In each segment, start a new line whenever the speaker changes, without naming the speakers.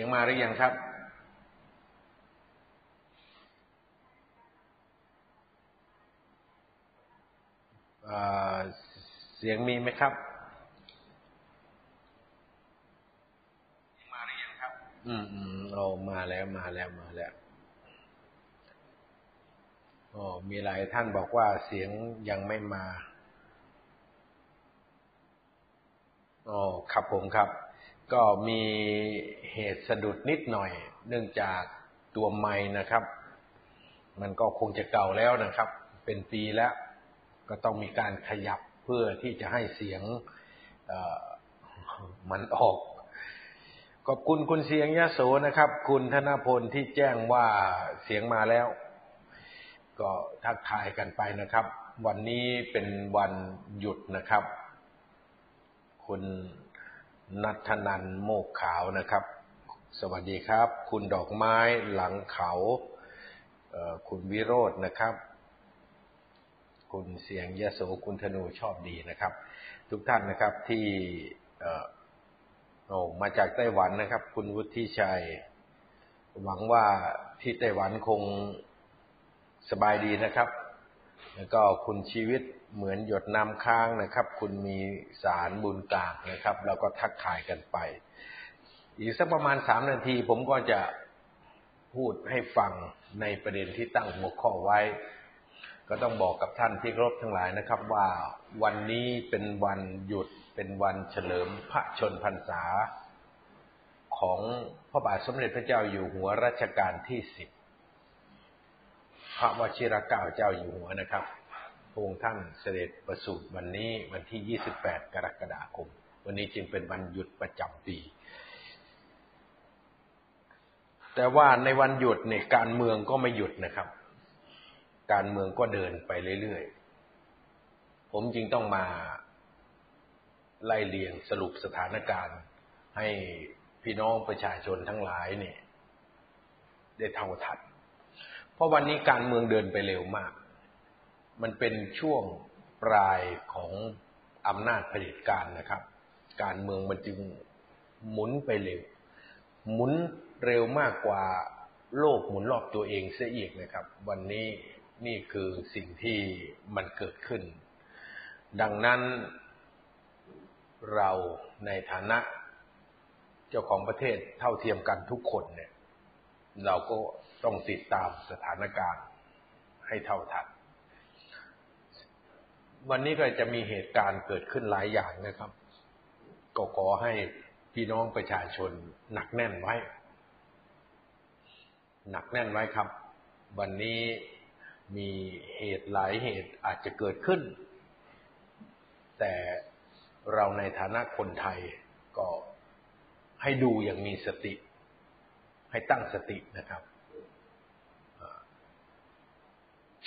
สียงมาหรือยังครับ เสียงมีไหมครับ มาหรือยังครับ อืมอืมโอ้มาแล้วมาแล้วมาแล้วโอ้มีหลายท่านบอกว่าเสียงยังไม่มาโอ้ครับผมครับ ก็มีเหตุสะดุดนิดหน่อย เนื่องจากตัวไม้นะครับ มันก็คงจะเก่าแล้วนะครับ เป็นปีแล้ว ก็ต้องมีการขยับเพื่อที่จะให้เสียงมันออก ขอบคุณคุณเสียงยะโสนะครับ คุณธนพลที่แจ้งว่าเสียงมาแล้ว ก็ทักทายกันไปนะครับ วันนี้เป็นวันหยุดนะครับ คุณ นัทนันโมกขาวนะครับ สวัสดีครับ คุณดอกไม้หลังเขาคุณวิโรจน์นะครับ คุณเสียงยโสคุณธนูชอบดีนะครับ ทุกท่านนะครับที่โอ้มาจากไต้หวันนะครับ คุณวุฒิชัย หวังว่าที่ไต้หวันคงสบายดีนะครับ แล้วก็คุณชีวิต เหมือนหยดน้ำค้างนะครับ คุณมีสารบุญกลางนะครับ แล้วก็ทักทายกันไป อีกสักประมาณสามนาที ผมก็จะพูดให้ฟังในประเด็นที่ตั้งหัวข้อไว้ ก็ต้องบอกกับท่านที่ครบทั้งหลายนะครับ ว่าวันนี้เป็นวันหยุดเป็นวันเฉลิมพระชนพรรษา ของพระบาทสมเด็จพระเจ้าอยู่หัวรัชกาลที่สิบพระวชิรเกล้าเจ้าอยู่หัวนะครับ ระองค์ท่านเสด็จประสูติวันนี้วันที่ 28 กรกฎาคม วันนี้จึงเป็นวันหยุดประจำปี แต่ว่าในวันหยุดเนี่ยการเมืองก็ไม่หยุดนะครับ การเมืองก็เดินไปเรื่อยๆ ผมจึงต้องมาไล่เลียงสรุปสถานการณ์ ให้พี่น้องประชาชนทั้งหลายเนี่ยได้เท่าทัน เพราะวันนี้การเมืองเดินไปเร็วมาก มันเป็นช่วงปลายของอำนาจเผด็จการนะครับ การเมืองมันจึงหมุนไปเร็ว หมุนเร็วมากกว่าโลกหมุนรอบตัวเองเสียอีกนะครับ วันนี้นี่คือสิ่งที่มันเกิดขึ้น ดังนั้นเราในฐานะ เจ้าของประเทศเท่าเทียมกันทุกคนเนี่ย เราก็ต้องติดตามสถานการณ์ให้เท่าทัน วันนี้ก็จะมีเหตุการณ์เกิดขึ้นหลายอย่างนะครับ ก็ขอให้พี่น้องประชาชนหนักแน่นไว้ หนักแน่นไว้ครับ วันนี้มีเหตุหลายเหตุอาจจะเกิดขึ้น แต่เราในฐานะคนไทยก็ให้ดูอย่างมีสติ ให้ตั้งสตินะครับ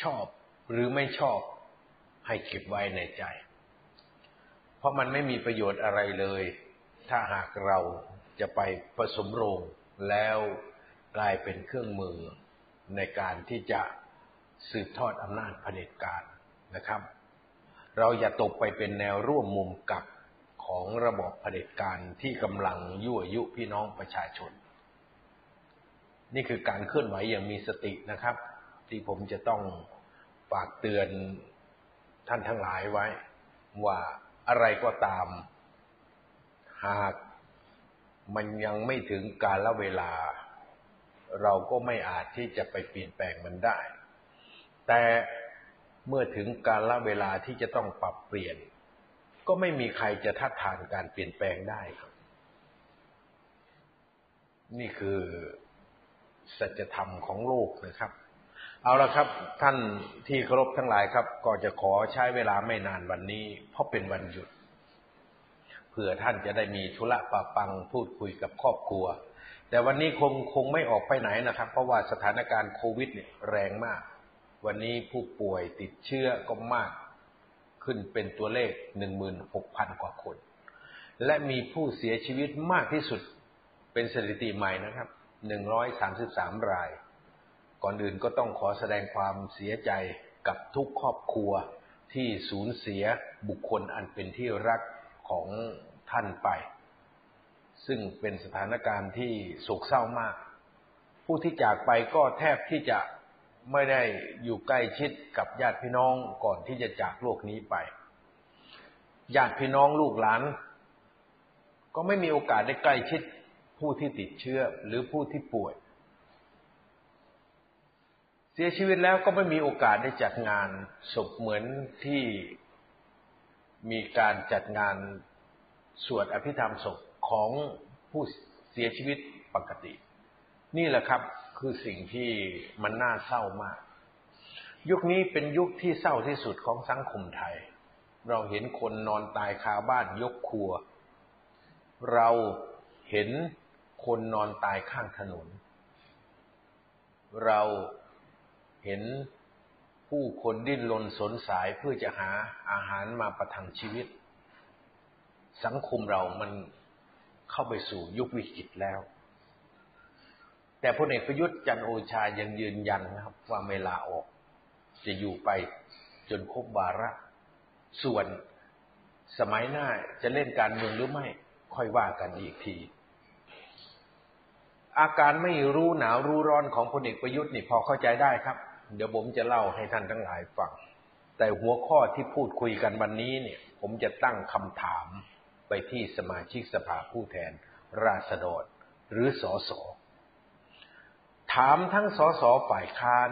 ชอบหรือไม่ชอบ ให้เก็บไว้ในใจ เพราะมันไม่มีประโยชน์อะไรเลย ถ้าหากเราจะไปผสมโรงแล้วกลายเป็นเครื่องมือในการที่จะสืบทอดอำนาจเผด็จการนะครับ เราอย่าตกไปเป็นแนวร่วมมุมกับของระบบเผด็จการที่กำลังยั่วยุพี่น้องประชาชน นี่คือการเคลื่อนไหวอย่างมีสตินะครับ ที่ผมจะต้องฝากเตือน ท่านทั้งหลายไว้ ว่าอะไรก็ตาม หากมันยังไม่ถึงกาลเวลา เราก็ไม่อาจที่จะไปเปลี่ยนแปลงมันได้ แต่เมื่อถึงกาลเวลาที่จะต้องปรับเปลี่ยน ก็ไม่มีใครจะทัดทานการเปลี่ยนแปลงได้ครับ นี่คือสัจธรรมของโลกนะครับ เอาละครับท่านที่เคารพทั้งหลายครับ ก็จะขอใช้เวลาไม่นานวันนี้ เพราะเป็นวันหยุดเพื่อท่านจะได้มีธุระปะปังพูดคุยกับครอบครัว แต่วันนี้คงคงไม่ออกไปไหนนะครับ เพราะว่าสถานการณ์โควิดเนี่ยแรงมาก วันนี้ผู้ป่วยติดเชื้อก็มาก ขึ้นเป็นตัวเลขหนึ่งหมื่นหกพันกว่าคน และมีผู้เสียชีวิตมากที่สุดเป็นสถิติใหม่นะครับหนึ่งร้อยสามสิบสามราย ก่อนอื่นก็ต้องขอแสดงความเสียใจกับทุกครอบครัวที่สูญเสียบุคคลอันเป็นที่รักของท่านไป ซึ่งเป็นสถานการณ์ที่โศกเศร้ามาก ผู้ที่จากไปก็แทบที่จะไม่ได้อยู่ใกล้ชิดกับญาติพี่น้องก่อนที่จะจากโลกนี้ไป ญาติพี่น้องลูกหลาน ก็ไม่มีโอกาสได้ใกล้ชิดผู้ที่ติดเชื้อหรือผู้ที่ป่วย เสียชีวิตแล้วก็ไม่มีโอกาสได้จัดงานศพเหมือนที่มีการจัดงานสวดอภิธรรมศพของผู้เสียชีวิตปกติ นี่แหละครับคือสิ่งที่มันน่าเศร้ามาก ยุคนี้เป็นยุคที่เศร้าที่สุดของสังคมไทย เราเห็นคนนอนตายคาบ้านยกครัว เราเห็นคนนอนตายข้างถนน เรา เห็นผู้คนดิ้นรนสนสายเพื่อจะหาอาหารมาประทังชีวิต สังคมเรามันเข้าไปสู่ยุควิกฤตแล้ว แต่พลเอกประยุทธ์จันโอชายังยืนยันนะครับ ว่าไม่ลาออก จะอยู่ไปจนครบบาระ ส่วนสมัยหน้าจะเล่นการเมืองหรือไม่ ค่อยว่ากันอีกที อาการไม่รู้หนาวรู้ร้อนของพลเอกประยุทธ์นี่พอเข้าใจได้ครับ เดี๋ยวผมจะเล่าให้ท่านทั้งหลายฟัง แต่หัวข้อที่พูดคุยกันวันนี้เนี่ย ผมจะตั้งคำถามไปที่สมาชิกสภาผู้แทน ราษฎรหรือสอสอถามทั้งสสฝ่ายค้าน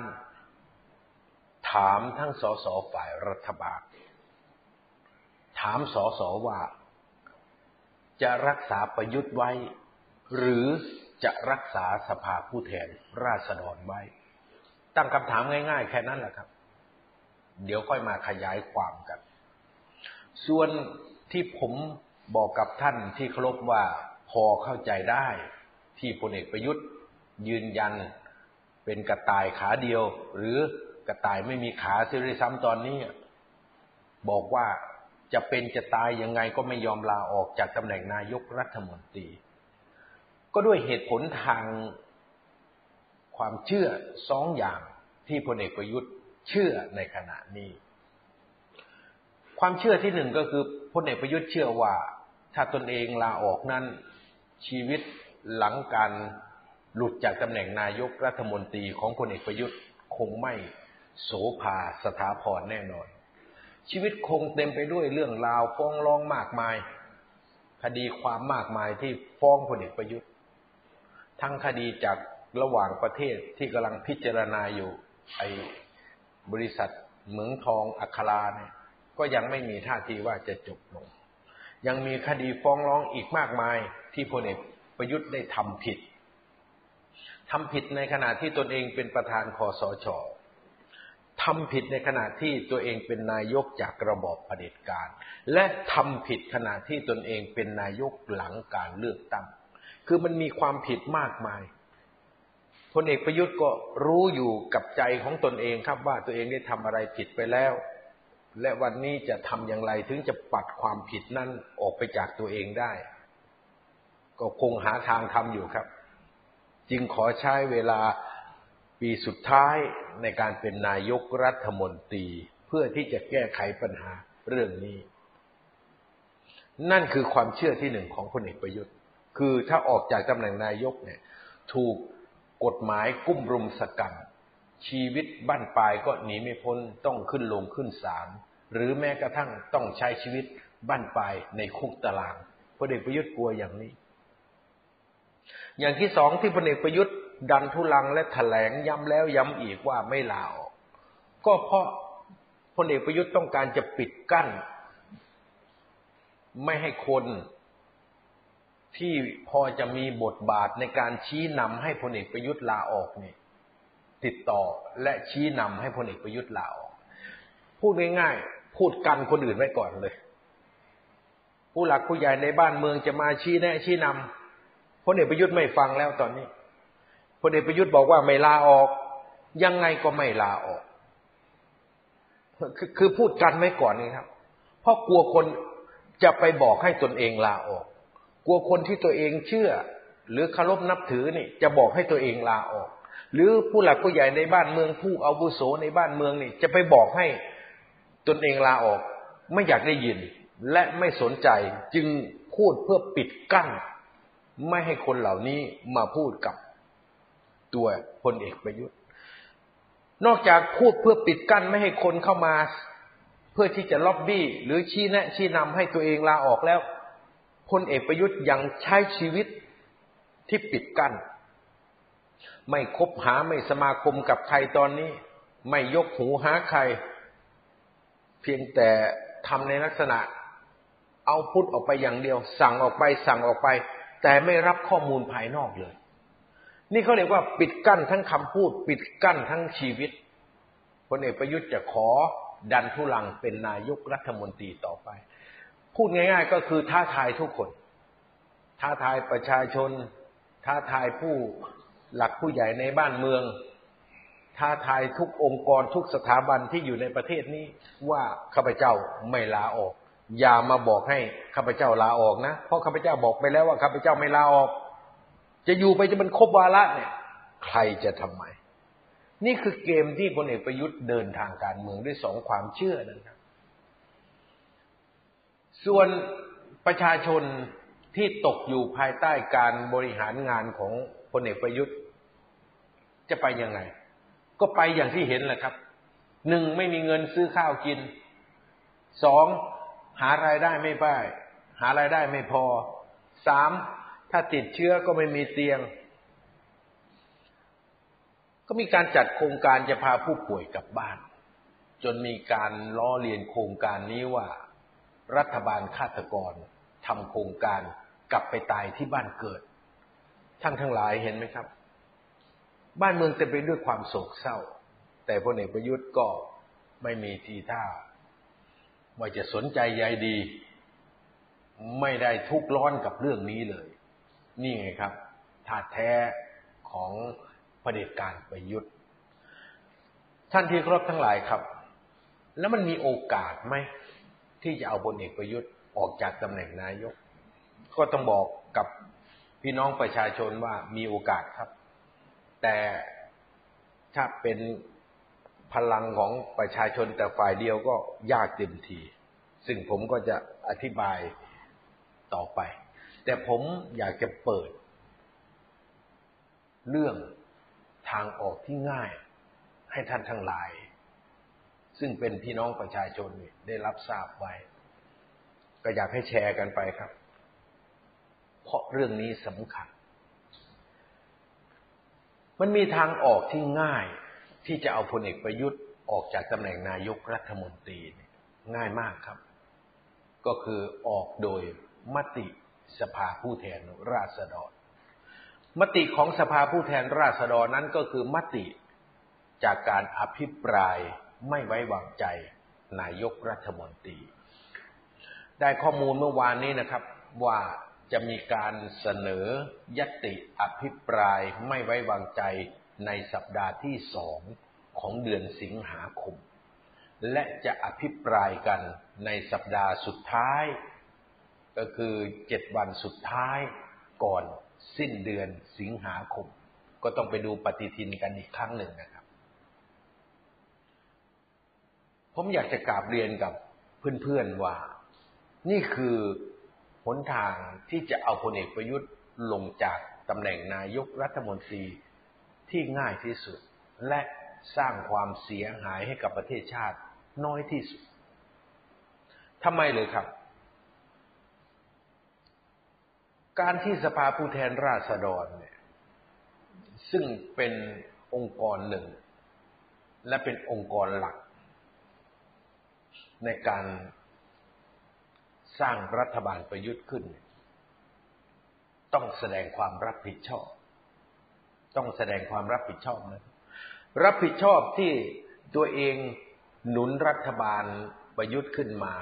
ถามทั้งสสฝ่ายรัฐบาล ถามสสว่า จะรักษาประยุทธ์ไว้ หรือจะรักษาสภาผู้แทนราษฎรไว้ ตั้งคำถามง่าย ๆ แค่นั้นแหละครับ เดี๋ยวค่อยมาขยายความกัน ส่วนที่ผมบอกกับท่านที่เคารพว่าพอเข้าใจได้ที่พลเอกประยุทธ์ ยืนยันเป็นกระต่ายขาเดียว หรือกระต่ายไม่มีขาซิริซ้ำตอนนี้ บอกว่าจะเป็นจะตายยังไงก็ไม่ยอมลาออกจากตำแหน่งนายกรัฐมนตรี ก็ด้วยเหตุผลทาง ความเชื่อสองอย่างที่พลเอกประยุทธ์เชื่อในขณะนี้ ความเชื่อที่หนึ่งก็คือพลเอกประยุทธ์เชื่อว่า ถ้าตนเองลาออกนั้นชีวิตหลังการหลุดจากตำแหน่งนายกรัฐมนตรีของพลเอกประยุทธ์คงไม่โสภาสถาพรแน่นอน ชีวิตคงเต็มไปด้วยเรื่องราวฟ้องร้องมากมาย คดีความมากมายที่ฟ้องพลเอกประยุทธ์ ทั้งคดีจาก ระหว่างประเทศที่กำลังพิจารณาอยู่ไอ้บริษัทเหมืองทองอัคราเนี่ยก็ยังไม่มีท่าทีว่าจะจบลง ยังมีคดีฟ้องร้องอีกมากมายที่พลเอกประยุทธ์ได้ทำผิดทำผิดในขณะที่ตนเองเป็นประธานคอสชทำผิดในขณะที่ตัวเองเป็นนายกจากระบอบเผด็จการ และทำผิดขณะที่ตนเองเป็นนายกหลังการเลือกตั้ง คือมันมีความผิดมากมาย พลเอกประยุทธ์ก็รู้อยู่กับใจของตนเองครับว่าตัวเองได้ทำอะไรผิดไปแล้ว และวันนี้จะทำอย่างไรถึงจะปัดความผิดนั้นออกไปจากตัวเองได้ ก็คงหาทางทำอยู่ครับ จึงขอใช้เวลาปีสุดท้ายในการเป็นนายกรัฐมนตรี เพื่อที่จะแก้ไขปัญหาเรื่องนี้ นั่นคือความเชื่อที่หนึ่งของพลเอกประยุทธ์ คือถ้าออกจากตำแหน่งนายกเนี่ย ถูก กฎหมายกุ้มรุมสกัดชีวิตบ้านปลายก็หนีไม่พ้นต้องขึ้นลงขึ้นศาลหรือแม้กระทั่งต้องใช้ชีวิตบ้านปลายในคุกตารางพลเอกประยุทธ์กลัวอย่างนี้ อย่างที่สองที่พลเอกประยุทธ์ดันทุลังและแถลงย้ำแล้วย้ำอีกว่าไม่ลาออกก็เพราะพลเอกประยุทธ์ต้องการจะปิดกั้น ไม่ให้คน ที่พอจะมีบทบาทในการชี้นำให้พลเอกประยุทธ์ลาออกนี่ติดต่อและชี้นำให้พลเอกประยุทธ์ลาออกพูดง่ายๆ พูดกันคนอื่นไว้ก่อนเลย ผู้หลักผู้ใหญ่ในบ้านเมืองจะมาชี้แนะชี้นำพลเอกประยุทธ์ไม่ฟังแล้วตอนนี้พลเอกประยุทธ์บอกว่าไม่ลาออก ยังไงก็ไม่ลาออกคือคือพูดกันไว้ก่อนนี่ครับ เพราะกลัวคนจะไปบอกให้ตนเองลาออก กลัวคนที่ตัวเองเชื่อ หรือเคารพนับถือนี่จะบอกให้ตัวเองลาออก หรือผู้หลักผู้ใหญ่ในบ้านเมืองผู้อาวุโสในบ้านเมืองนี่จะไปบอกให้ตนเองลาออก ไม่อยากได้ยินและไม่สนใจจึงพูดเพื่อปิดกั้น ไม่ให้คนเหล่านี้มาพูดกับตัวพลเอกประยุทธ์ นอกจากพูดเพื่อปิดกั้นไม่ให้คนเข้ามา เพื่อที่จะล็อบบี้ หรือชี้แนะชี้นำให้ตัวเองลาออกแล้ว พลเอกประยุทธ์ยังใช้ชีวิตที่ปิดกั้นไม่คบหาไม่สมาคมกับใครตอนนี้ ไม่ยกหูหาใคร เพียงแต่ทำในลักษณะ เอาพุทธออกไปอย่างเดียว สั่งออกไปสั่งออกไป แต่ไม่รับข้อมูลภายนอกเลย นี่เขาเรียกว่าปิดกั้นทั้งคำพูด ปิดกั้นทั้งชีวิตพลเอกประยุทธ์จะขอดันทุลังเป็นนายกรัฐมนตรีต่อไป พูดง่าย ๆ ก็คือท้าทายทุกคน ท้าทายประชาชน ท้าทายผู้หลักผู้ใหญ่ในบ้านเมือง ท้าทายทุกองค์กรทุกสถาบันที่อยู่ในประเทศนี้ว่าข้าพเจ้าไม่ลาออก อย่ามาบอกให้ข้าพเจ้าลาออกนะ เพราะข้าพเจ้าบอกไปแล้วว่าข้าพเจ้าไม่ลาออก จะอยู่ไปจะมันครบวาระเนี่ย ใครจะทำไมนี่คือเกมที่พลเอกประยุทธ์เดินทางการเมืองด้วยสองความเชื่อนะครับ ส่วนประชาชนที่ตกอยู่ภายใต้การบริหารงานของพลเอกประยุทธ์ จะไปยังไง ก็ไปอย่างที่เห็นแหละครับหนึ่งไม่มีเงินซื้อข้าวกินสองหารายได้ไม่ได้หารายได้ไม่พอสามถ้าติดเชื้อก็ไม่มีเตียง ก็มีการจัดโครงการจะพาผู้ป่วยกลับบ้าน จนมีการล้อเลียนโครงการนี้ว่า รัฐบาลฆาตกรทำโครงการกลับไปตายที่บ้านเกิด ท่านทั้งหลายเห็นไหมครับ บ้านเมืองเต็มไปด้วยความโศกเศร้า แต่พลเอกประยุทธ์ก็ไม่มีทีท่า ว่าจะสนใจใยดี ไม่ได้ทุกร้อนกับเรื่องนี้เลย นี่ไงครับถาดแท้ของเผด็จการประยุทธ์ ท่านที่ครบทั้งหลายครับ แล้วมันมีโอกาสไหม ที่จะเอาพลเอกประยุทธ์ออกจากตำแหน่งนายก ก็ต้องบอกกับพี่น้องประชาชนว่ามีโอกาสครับ แต่ถ้าเป็นพลังของประชาชนแต่ฝ่ายเดียวก็ยากเต็มที ซึ่งผมก็จะอธิบายต่อไป แต่ผมอยากจะเปิด เรื่องทางออกที่ง่ายให้ท่านทั้งหลาย ซึ่งเป็นพี่น้องประชาชนได้รับทราบไว้ ก็อยากให้แชร์กันไปครับ เพราะเรื่องนี้สำคัญ มันมีทางออกที่ง่ายที่จะเอาพลเอกประยุทธ์ออกจากตำแหน่งนายกรัฐมนตรีง่ายมากครับ ก็คือออกโดยมติสภาผู้แทนราษฎร มติของสภาผู้แทนราษฎรนั้นก็คือมติจากการอภิปราย ไม่ไว้วางใจนายกรัฐมนตรี ได้ข้อมูลเมื่อวานนี้นะครับ ว่าจะมีการเสนอยติอภิปรายไม่ไว้วางใจในสัปดาห์ที่สองของเดือนสิงหาคม และจะอภิปรายกันในสัปดาห์สุดท้าย ก็คือเจ็ดวันสุดท้ายก่อนสิ้นเดือนสิงหาคม ก็ต้องไปดูปฏิทินกันอีกครั้งหนึ่งนะครับ ผมอยากจะกราบเรียนกับเพื่อนๆว่า นี่คือหนทางที่จะเอาพลเอกประยุทธ์ลงจากตำแหน่งนายกรัฐมนตรีที่ง่ายที่สุด และสร้างความเสียหายให้กับประเทศชาติน้อยที่สุดทำไมเลยครับ การที่สภาผู้แทนราษฎรเนี่ยซึ่งเป็นองค์กรหนึ่ง และเป็นองค์กรหลัก ในการสร้างรัฐบาลประยุทธ์ขึ้น ต้องแสดงความรับผิดชอบ ต้องแสดงความรับผิดชอบนะรับผิดชอบที่ตัวเองหนุนรัฐบาลประยุทธ์ขึ้นมา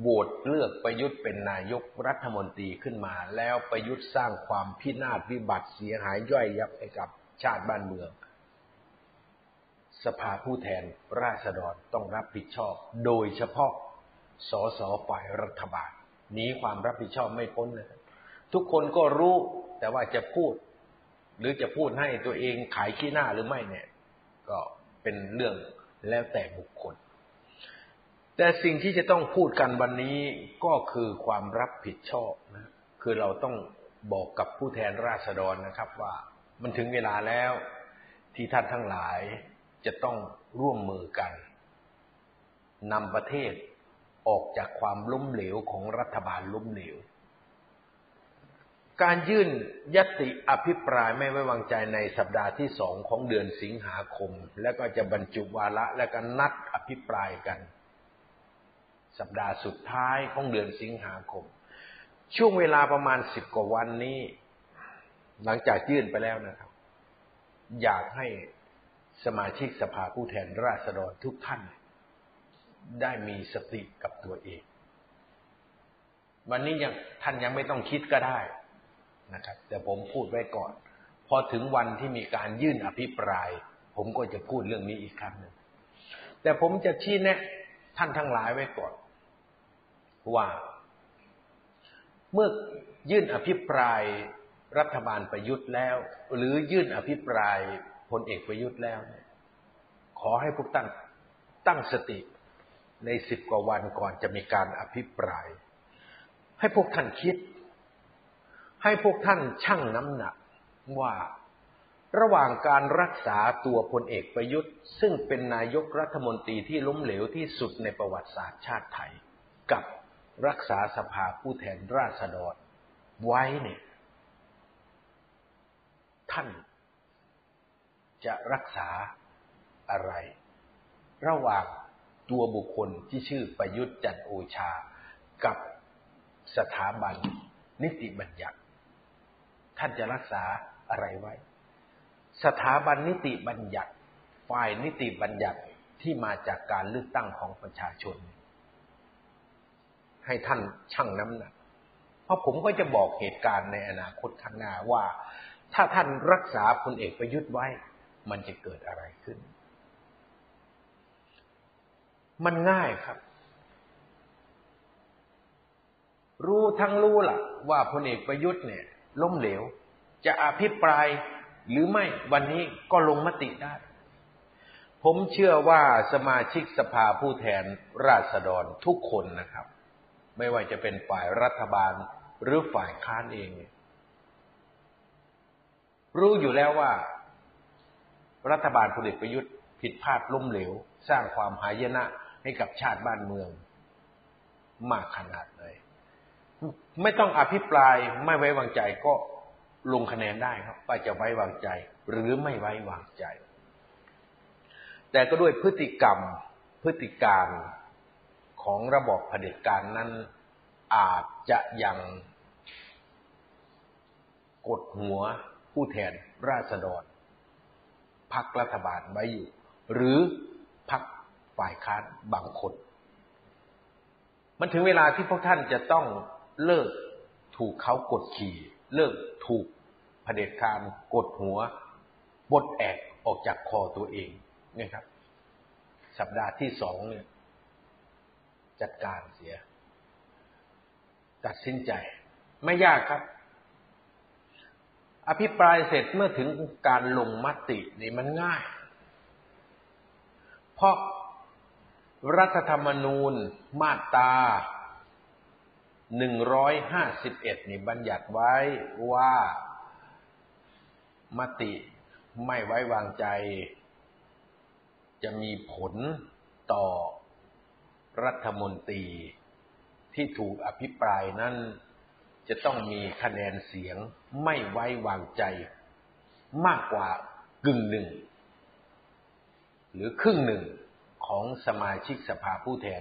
โหวตเลือกประยุทธ์เป็นนายกรัฐมนตรีขึ้นมา แล้วประยุทธ์สร้างความพินาศวิบัติเสียหายย่อยยับให้กับชาติบ้านเมือง สภาผู้แทนราษฎรต้องรับผิดชอบ โดยเฉพาะสสฝ่ายรัฐบาลหนีความรับผิดชอบไม่พ้นเลยทุกคนก็รู้แต่ว่าจะพูด หรือจะพูดให้ตัวเองขายขี้หน้าหรือไม่เนี่ย ก็เป็นเรื่องแล้วแต่บุคคล แต่สิ่งที่จะต้องพูดกันวันนี้ก็คือความรับผิดชอบนะคือเราต้องบอกกับผู้แทนราษฎรนะครับว่ามันถึงเวลาแล้วที่ท่านทั้งหลาย จะต้องร่วมมือกันนำประเทศออกจากความล้มเหลวของรัฐบาลล้มเหลว การยื่นยติอภิปรายไม่ไว้วางใจในสัปดาห์ที่สองของเดือนสิงหาคม แล้วก็จะบรรจุวาระและก็นัดอภิปรายกัน สัปดาห์สุดท้ายของเดือนสิงหาคม ช่วงเวลาประมาณสิบกว่าวันนี้ หลังจากยื่นไปแล้วนะครับ อยากให้ สมาชิกสภาผู้แทนราษฎรทุกท่าน ได้มีสติกับตัวเอง วันนี้ยังท่านยังไม่ต้องคิดก็ได้นะครับ แต่ผมพูดไว้ก่อน พอถึงวันที่มีการยื่นอภิปราย ผมก็จะพูดเรื่องนี้อีกครั้งหนึ่งแต่ผมจะชี้แนะท่านทั้งหลายไว้ก่อน ว่า เมื่อยื่นอภิปรายรัฐบาลประยุทธ์แล้ว หรือยื่นอภิปราย พลเอกประยุทธ์แล้ว ขอให้พวกท่านตั้งสติในสิบกว่าวันก่อนจะมีการอภิปราย ให้พวกท่านคิด ให้พวกท่านชั่งน้ำหนักว่าระหว่างการรักษาตัวพลเอกประยุทธ์ ซึ่งเป็นนายกรัฐมนตรีที่ล้มเหลวที่สุดในประวัติศาสตร์ชาติไทย กับรักษาสภาผู้แทนราษฎรไว้เนี่ยท่าน จะรักษาอะไร ระหว่างตัวบุคคลที่ชื่อประยุทธ์จันโอชา กับสถาบันนิติบัญญัติ ท่านจะรักษาอะไรไว้ สถาบันนิติบัญญัติ ฝ่ายนิติบัญญัติที่มาจากการเลือกตั้งของประชาชน ให้ท่านชั่งน้ำหนัก เพราะผมก็จะบอกเหตุการณ์ในอนาคตข้างหน้าว่า ถ้าท่านรักษาพลเอกประยุทธ์ไว้ มันจะเกิดอะไรขึ้น มันง่ายครับ รู้ทั้งรู้ล่ะ ว่าพลเอกประยุทธ์เนี่ย ล้มเหลว จะอภิปรายหรือไม่วันนี้ก็ลงมติได้ ผมเชื่อว่าสมาชิกสภาผู้แทนราษฎรทุกคนนะครับ ไม่ว่าจะเป็นฝ่ายรัฐบาลหรือฝ่ายค้านเอง รู้อยู่แล้วว่า รัฐบาลพลเอกประยุทธ์ผิดพลาดล้มเหลว สร้างความหายนะให้กับชาติบ้านเมือง มากขนาดเลยไม่ต้องอภิปรายไม่ไว้วางใจก็ลงคะแนนได้ครับว่าจะไว้วางใจ หรือไม่ไว้วางใจ แต่ก็ด้วยพฤติกรรมพฤติการของระบบเผด็จการนั้นอาจจะยังกดหัวผู้แทนราษฎร พักรัฐบาลไว้อยู่ หรือพักฝ่ายค้านบางคน มันถึงเวลาที่พวกท่านจะต้องเลิกถูกเขากดขี่ เลิกถูกเผด็จการกดหัวบดแอกออกจากคอตัวเองเนี่ยครับ สัปดาห์ที่สองเนี่ย จัดการเสีย ตัดสินใจ ไม่ยากครับ อภิปรายเสร็จเมื่อถึงการลงมตินี่มันง่าย เพราะรัฐธรรมนูญมาตราหนึ่งร้อยห้าสิบเอ็ดนี่บัญญัติไว้ว่ามติไม่ไว้วางใจ จะมีผลต่อรัฐมนตรีที่ถูกอภิปรายนั้น จะต้องมีคะแนนเสียงไม่ไว้วางใจ มากกว่ากึ่งหนึ่ง หรือครึ่งหนึ่งของสมาชิกสภาผู้แทน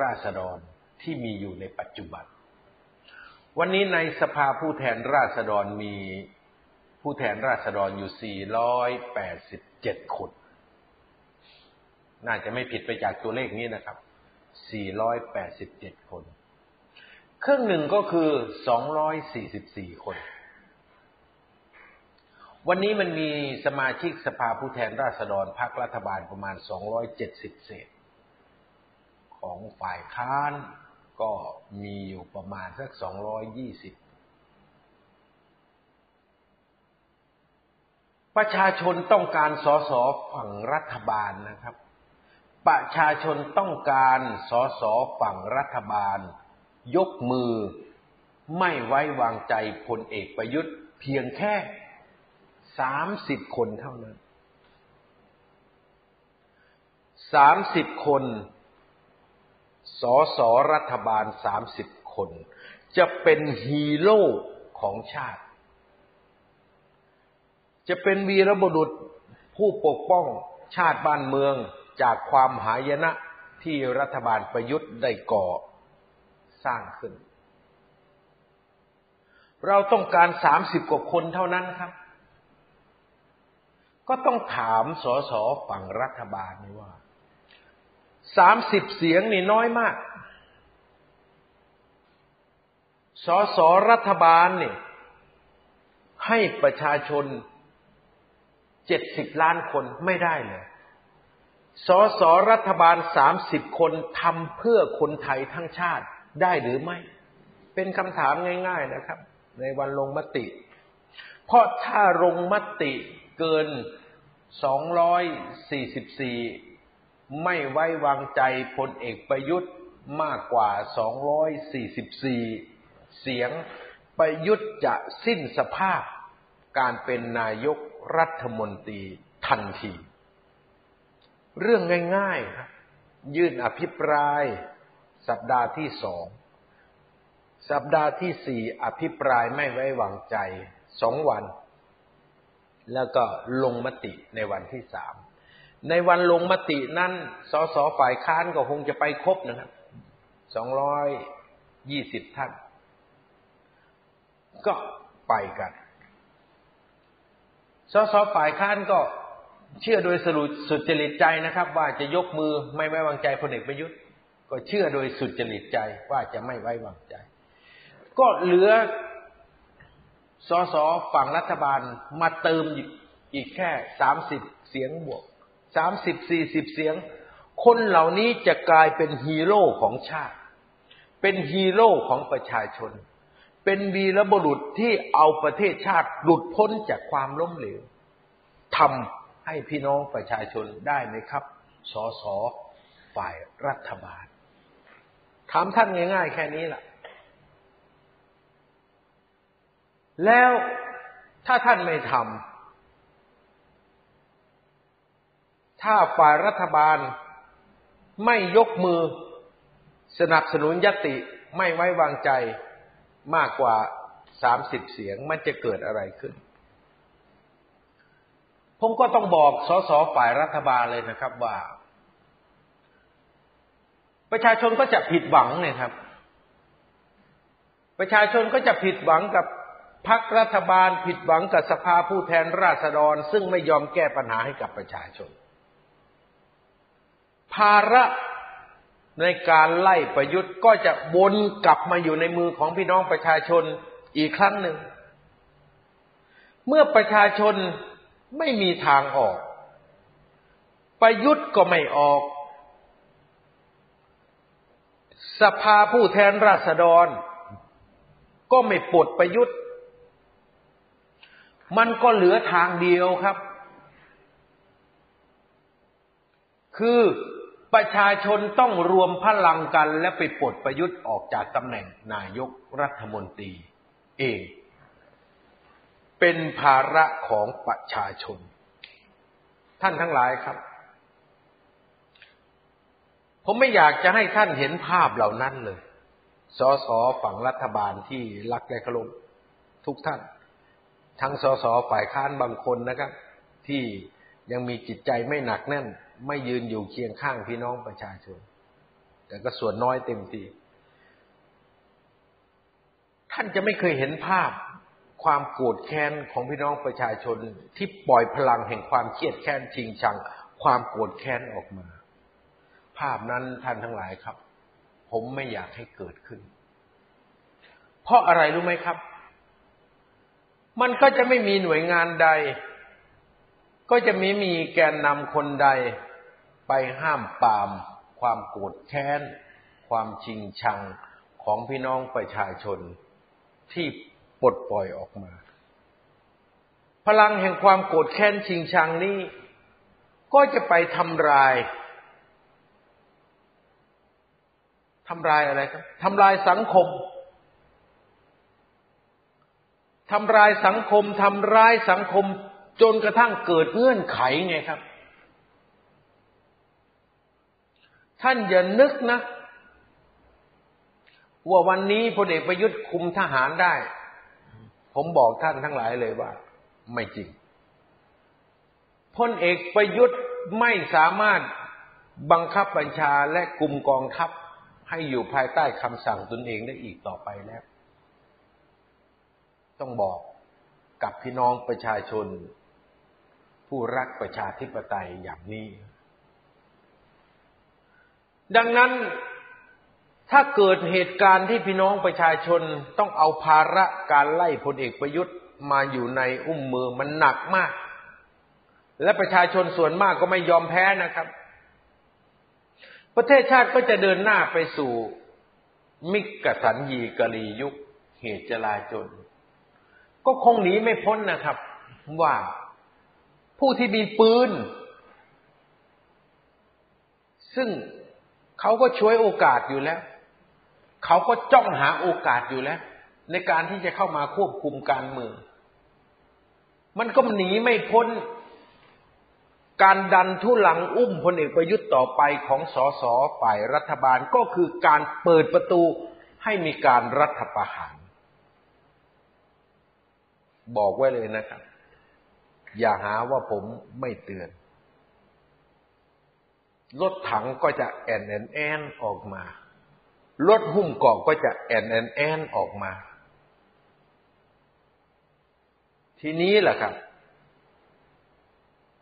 ราษฎรที่มีอยู่ในปัจจุบัน วันนี้ในสภาผู้แทนราษฎรมีผู้แทนราษฎรอยู่ 487 คน น่าจะไม่ผิดไปจากตัวเลขนี้นะครับ 487 คน ครึ่งหนึ่งก็คือ244คน วันนี้มันมีสมาชิกสภาผู้แทนราษฎรพรรครัฐบาลประมาณ270เศษ ของฝ่ายค้านก็มีอยู่ประมาณสัก220ประชาชนต้องการสสฝั่งรัฐบาลนะครับ ประชาชนต้องการสสฝั่งรัฐบาล ยกมือไม่ไว้วางใจพลเอกประยุทธ์เพียงแค่สามสิบคนเท่านั้นสามสิบคนสอสอรัฐบาลสามสิบคน จะเป็นฮีโร่ของชาติ จะเป็นวีรบุรุษผู้ปกป้องชาติบ้านเมืองจากความหายนะที่รัฐบาลประยุทธ์ได้ก่อ สร้างขึ้น เราต้องการสามสิบกว่าคนเท่านั้นครับ ก็ต้องถามสสฝั่งรัฐบาลนี่ว่าสามสิบเสียงนี่น้อยมาก สสรัฐบาลเนี่ยให้ประชาชนเจ็ดสิบล้านคนไม่ได้เลยสสรัฐบาลสามสิบคนทำเพื่อคนไทยทั้งชาติ ได้หรือไม่ เป็นคำถามง่าย ๆนะครับ ในวันลงมติ เพราะถ้าลงมติเกินสองร้อยสี่สิบสี่ไม่ไว้วางใจพลเอกประยุทธ์มากกว่าสองร้อยสี่สิบสี่เสียงประยุทธ์จะสิ้นสภาพการเป็นนายกรัฐมนตรีทันที เรื่องง่ายๆครับยื่นอภิปราย สัปดาห์ที่สอง สัปดาห์ที่สี่อภิปรายไม่ไว้วางใจสองวัน แล้วก็ลงมติในวันที่สาม ในวันลงมตินั้นสสฝ่ายค้านก็คงจะไปครบนะครับสองร้อยยี่สิบท่าน ก็ไปกันสสฝ่ายค้านก็เชื่อโดยสรุปสุดจริตใจนะครับ ว่าจะยกมือไม่ไว้วางใจพลเอกประยุทธ์ ก็เชื่อโดยสุดจริตใจว่าจะไม่ไว้วางใจ ก็เหลือสสฝั่งรัฐบาลมาเติมอีกแค่สามสิบเสียงบวกสามสิบสี่สิบเสียง คนเหล่านี้จะกลายเป็นฮีโร่ของชาติ เป็นฮีโร่ของประชาชน เป็นวีรบุรุษที่เอาประเทศชาติหลุดพ้นจากความล้มเหลวทำให้พี่น้องประชาชนได้ไหมครับ สสฝ่ายรัฐบาล ถามท่านง่ายๆแค่นี้แหละแล้วถ้าท่านไม่ทำถ้าฝ่ายรัฐบาลไม่ยกมือสนับสนุนยติไม่ไว้วางใจมากกว่าสามสิบเสียงมันจะเกิดอะไรขึ้น ผมก็ต้องบอกสสฝ่ายรัฐบาลเลยนะครับว่า ประชาชนก็จะผิดหวังเนี่ยครับ ประชาชนก็จะผิดหวังกับพรรครัฐบาลผิดหวังกับสภาผู้แทนราษฎร ซึ่งไม่ยอมแก้ปัญหาให้กับประชาชน ภาระในการไล่ประยุทธ์ก็จะวนกลับมาอยู่ในมือของพี่น้องประชาชนอีกครั้งหนึ่ง เมื่อประชาชนไม่มีทางออก ประยุทธ์ก็ไม่ออก สภาผู้แทนราษฎร ก็ไม่ปลดประยุทธ์ มันก็เหลือทางเดียวครับ คือประชาชนต้องรวมพลังกันและไปปลดประยุทธ์ออกจากตำแหน่งนายกรัฐมนตรีเอง เป็นภาระของประชาชน ท่านทั้งหลายครับ ผมไม่อยากจะให้ท่านเห็นภาพเหล่านั้นเลย สสฝั่งรัฐบาลที่รักและเคารพทุกท่าน ทั้งสสฝ่ายค้านบางคนนะครับ ที่ยังมีจิตใจไม่หนักแน่น ไม่ยืนอยู่เคียงข้างพี่น้องประชาชน แต่ก็ส่วนน้อยเต็มทีท่านจะไม่เคยเห็นภาพความโกรธแค้นของพี่น้องประชาชนที่ปล่อยพลังแห่งความเครียดแค้นชิงชัง ความโกรธแค้นออกมา ภาพนั้นท่านทั้งหลายครับ ผมไม่อยากให้เกิดขึ้น เพราะอะไรรู้ไหมครับ มันก็จะไม่มีหน่วยงานใด ก็จะไม่มีแกนนำคนใด ไปห้ามปาม ความโกรธแค้น ความชิงชังของพี่น้องประชาชนที่ปลดปล่อยออกมา พลังแห่งความโกรธแค้นชิงชังนี้ ก็จะไปทำลาย ทำลายอะไรครับทำลายสังคมทำลายสังคมทำร้ายสังคม จนกระทั่งเกิดเงื่อนไขไงครับ ท่านอย่านึกนะ ว่าวันนี้พลเอกประยุทธ์คุมทหารได้ ผมบอกท่านทั้งหลายเลยว่า ไม่จริงพลเอกประยุทธ์ไม่สามารถบังคับบัญชาและกลุ่มกองทัพ ให้อยู่ภายใต้คำสั่งตนเองได้อีกต่อไปแล้ว ต้องบอกกับพี่น้องประชาชน ผู้รักประชาธิปไตยอย่างนี้ ดังนั้นถ้าเกิดเหตุการณ์ที่พี่น้องประชาชนต้องเอาภาระการไล่พลเอกประยุทธ์มาอยู่ในอุ้มมือมันหนักมาก และประชาชนส่วนมากก็ไม่ยอมแพ้นะครับ ประเทศชาติก็จะเดินหน้าไปสู่มิกสันยีกะลียุค เหตุจลาจน ก็คงหนีไม่พ้นนะครับ ว่าผู้ที่มีปืน ซึ่งเขาก็ช่วยโอกาสอยู่แล้ว เขาก็จ้องหาโอกาสอยู่แล้ว ในการที่จะเข้ามาควบคุมการเมือง มันก็หนีไม่พ้น การดันทุลังอุ้มพลเอกประยุทธ์ต่อไปของสสฝ่ายรัฐบาลก็คือการเปิดประตูให้มีการรัฐประหาร บอกไว้เลยนะครับ อย่าหาว่าผมไม่เตือน รถถังก็จะแอนแอนแอนออกมา รถหุ้มเกราะก็จะแอนแอนแอนออกมา ทีนี้แหละครับ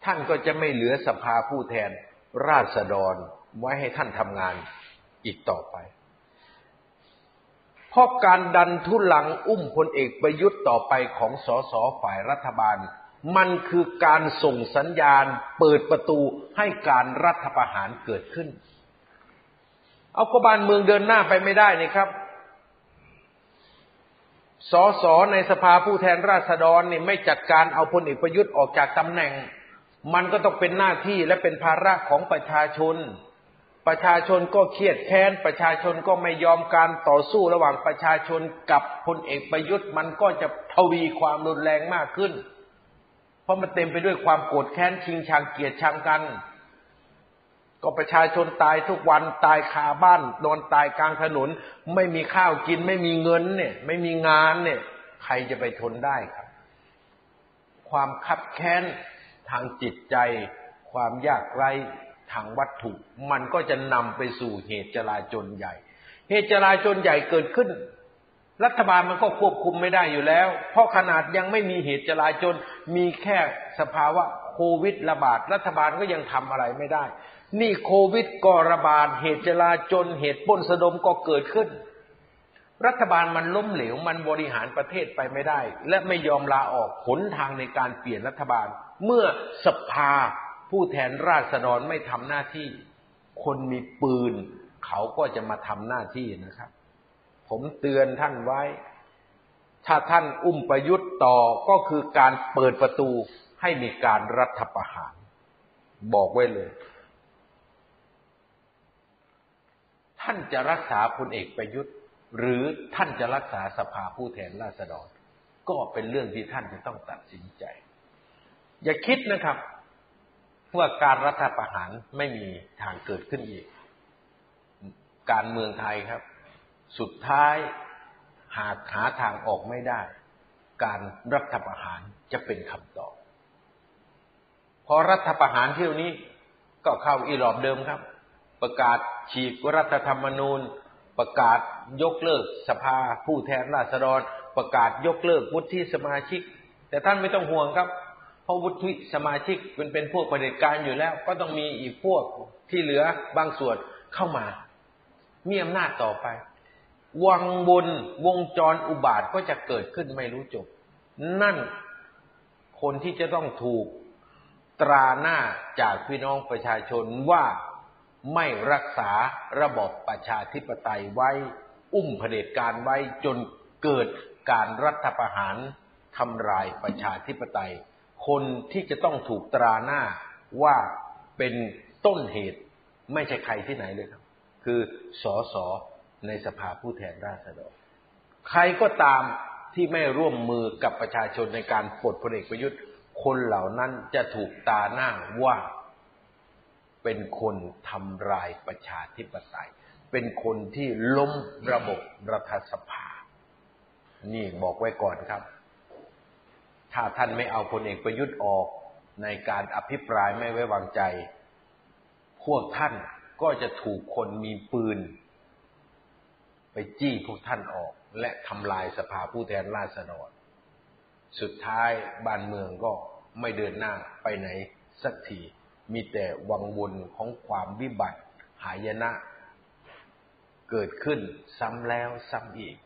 ท่านก็จะไม่เหลือสภาผู้แทนราษฎรไว้ให้ท่านทำงานอีกต่อไป เพราะการดันทุลังอุ้มพลเอกประยุทธ์ต่อไปของสสฝ่ายรัฐบาล มันคือการส่งสัญญาณเปิดประตูให้การรัฐประหารเกิดขึ้น เอากบานเมืองเดินหน้าไปไม่ได้นี่ครับสสในสภาผู้แทนราษฎรนี่ไม่จัดการเอาพลเอกประยุทธ์ออกจากตำแหน่ง มันก็ต้องเป็นหน้าที่และเป็นภาระของประชาชน ประชาชนก็เครียดแค้น ประชาชนก็ไม่ยอมการต่อสู้ระหว่างประชาชนกับพลเอกประยุทธ์ มันก็จะทวีความรุนแรงมากขึ้น เพราะมันเต็มไปด้วยความโกรธแค้นชิงชังเกลียดชังกัน ก็ประชาชนตายทุกวันตายคาบ้านนอนตายกลางถนน ไม่มีข้าวกินไม่มีเงินเนี่ย ไม่มีงานเนี่ย ใครจะไปทนได้ครับ ความคับแค้น ทางจิตใจ ความยากไร้ทางวัตถุ มันก็จะนำไปสู่เหตุจลาจลใหญ่ เหตุจลาจลใหญ่เกิดขึ้น รัฐบาลมันก็ควบคุมไม่ได้อยู่แล้ว เพราะขนาดยังไม่มีเหตุจลาจลมีแค่สภาวะโควิดระบาด รัฐบาลก็ยังทำอะไรไม่ได้ นี่โควิดก็ระบาดเหตุจลาจลเหตุป้นสะดมก็เกิดขึ้นรัฐบาลมันล้มเหลวมันบริหารประเทศไปไม่ได้ และไม่ยอมลาออกผลทางในการเปลี่ยนรัฐบาล เมื่อสภาผู้แทนราษฎรไม่ทำหน้าที่ คนมีปืน เขาก็จะมาทำหน้าที่นะครับ ผมเตือนท่านไว้ ถ้าท่านอุ้มประยุทธ์ต่อก็คือการเปิดประตูให้มีการรัฐประหาร บอกไว้เลย ท่านจะรักษาพลเอกประยุทธ์ หรือท่านจะรักษาสภาผู้แทนราษฎร ก็เป็นเรื่องที่ท่านจะต้องตัดสินใจ อย่าคิดนะครับว่าการรัฐประหารไม่มีทางเกิดขึ้นอีก การเมืองไทยครับ สุดท้ายหากหาทางออกไม่ได้ การรัฐประหารจะเป็นคำตอบ พอรัฐประหารเที่ยวนี้ก็เข้าอีหลอบเดิมครับ ประกาศฉีกรัฐธรรมนูญ ประกาศยกเลิกสภาผู้แทนราษฎร ประกาศยกเลิกวุฒิสมาชิก แต่ท่านไม่ต้องห่วงครับ ราะวุฒิสมาชิกมันเป็นพวกประเด็จการอยู่แล้ว ก็ต้องมีอีกพวกที่เหลือบางส่วนเข้ามา มีอำนาจต่อไป วังบนวงจรอุบาทก็จะเกิดขึ้นไม่รู้จบ นั่นคนที่จะต้องถูกตราหน้าจากพี่น้องประชาชนว่าไม่รักษาระบบประชาธิปไตยไว้ อุ้มเผด็จการไว้จนเกิดการรัฐประหารทำลายประชาธิปไตย คนที่จะต้องถูกตราหน้าว่าเป็นต้นเหตุไม่ใช่ใครที่ไหนเลยครับ คือสอสอในสภาผู้แทนราษฎร ใครก็ตามที่ไม่ร่วมมือกับประชาชนในการปลดพลเอกประยุทธ์ คนเหล่านั้นจะถูกตาหน้าว่า เป็นคนทำลายประชาธิปไตย เป็นคนที่ล้มระบบรัฐสภา นี่บอกไว้ก่อนครับ ถ้าท่านไม่เอาพลเอกประยุทธ์ออกในการอภิปรายไม่ไว้วางใจ พวกท่านก็จะถูกคนมีปืน ไปจี้พวกท่านออก และทำลายสภาผู้แทนราษฎร สุดท้ายบ้านเมืองก็ไม่เดินหน้าไปไหนสักที มีแต่วังวนของความวิบัติหายนะ เกิดขึ้นซ้ำแล้วซ้ำอีก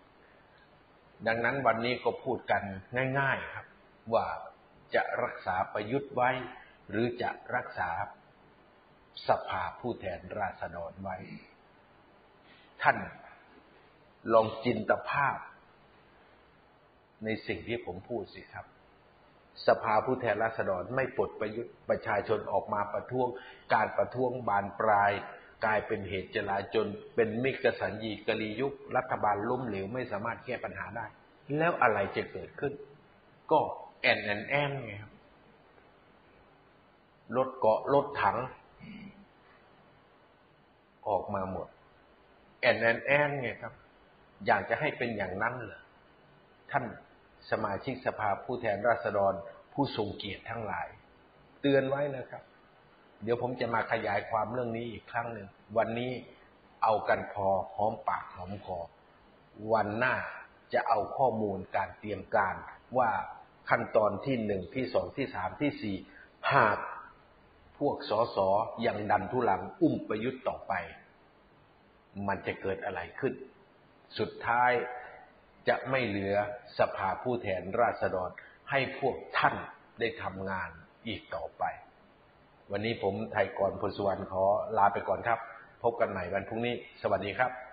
ดังนั้นวันนี้ก็พูดกันง่าย ๆ ครับ ว่าจะรักษาประยุทธ์ไว้ หรือจะรักษาสภาผู้แทนราษฎรไว้ ท่านลองจินตภาพ ในสิ่งที่ผมพูดสิครับ สภาผู้แทนราษฎรไม่ปลดประยุทธ์ประชาชนออกมาประท้วง การประท้วงบานปลาย กลายเป็นเหตุจลาจน เป็นมิกสัญญีกรียุครัฐบาลล้มเหลวไม่สามารถแก้ปัญหาได้ แล้วอะไรจะเกิดขึ้น ก็ แอนแอนแอนไงครับรถเกาะรถถัง ออกมาหมด แอนแอนแอนไงครับ อยากจะให้เป็นอย่างนั้นเหรอท่านสมาชิกสภาผู้แทนราษฎรผู้ทรงเกียรติทั้งหลาย เตือนไว้นะครับ เดี๋ยวผมจะมาขยายความเรื่องนี้อีกครั้งหนึ่ง วันนี้เอากันพอหอมปากหอมคอวันหน้าจะเอาข้อมูลการเตรียมการว่า ขั้นตอนที่หนึ่งที่สองที่สามที่สี่หากพวกสอสอยังดันทุลังอุ้มประยุทธ์ต่อไป มันจะเกิดอะไรขึ้น สุดท้ายจะไม่เหลือสภาผู้แทนราษฎรให้พวกท่านได้ทำงานอีกต่อไป วันนี้ผมไทยกรพลสุวรรณขอลาไปก่อนครับ พบกันใหม่วันพรุ่งนี้ สวัสดีครับ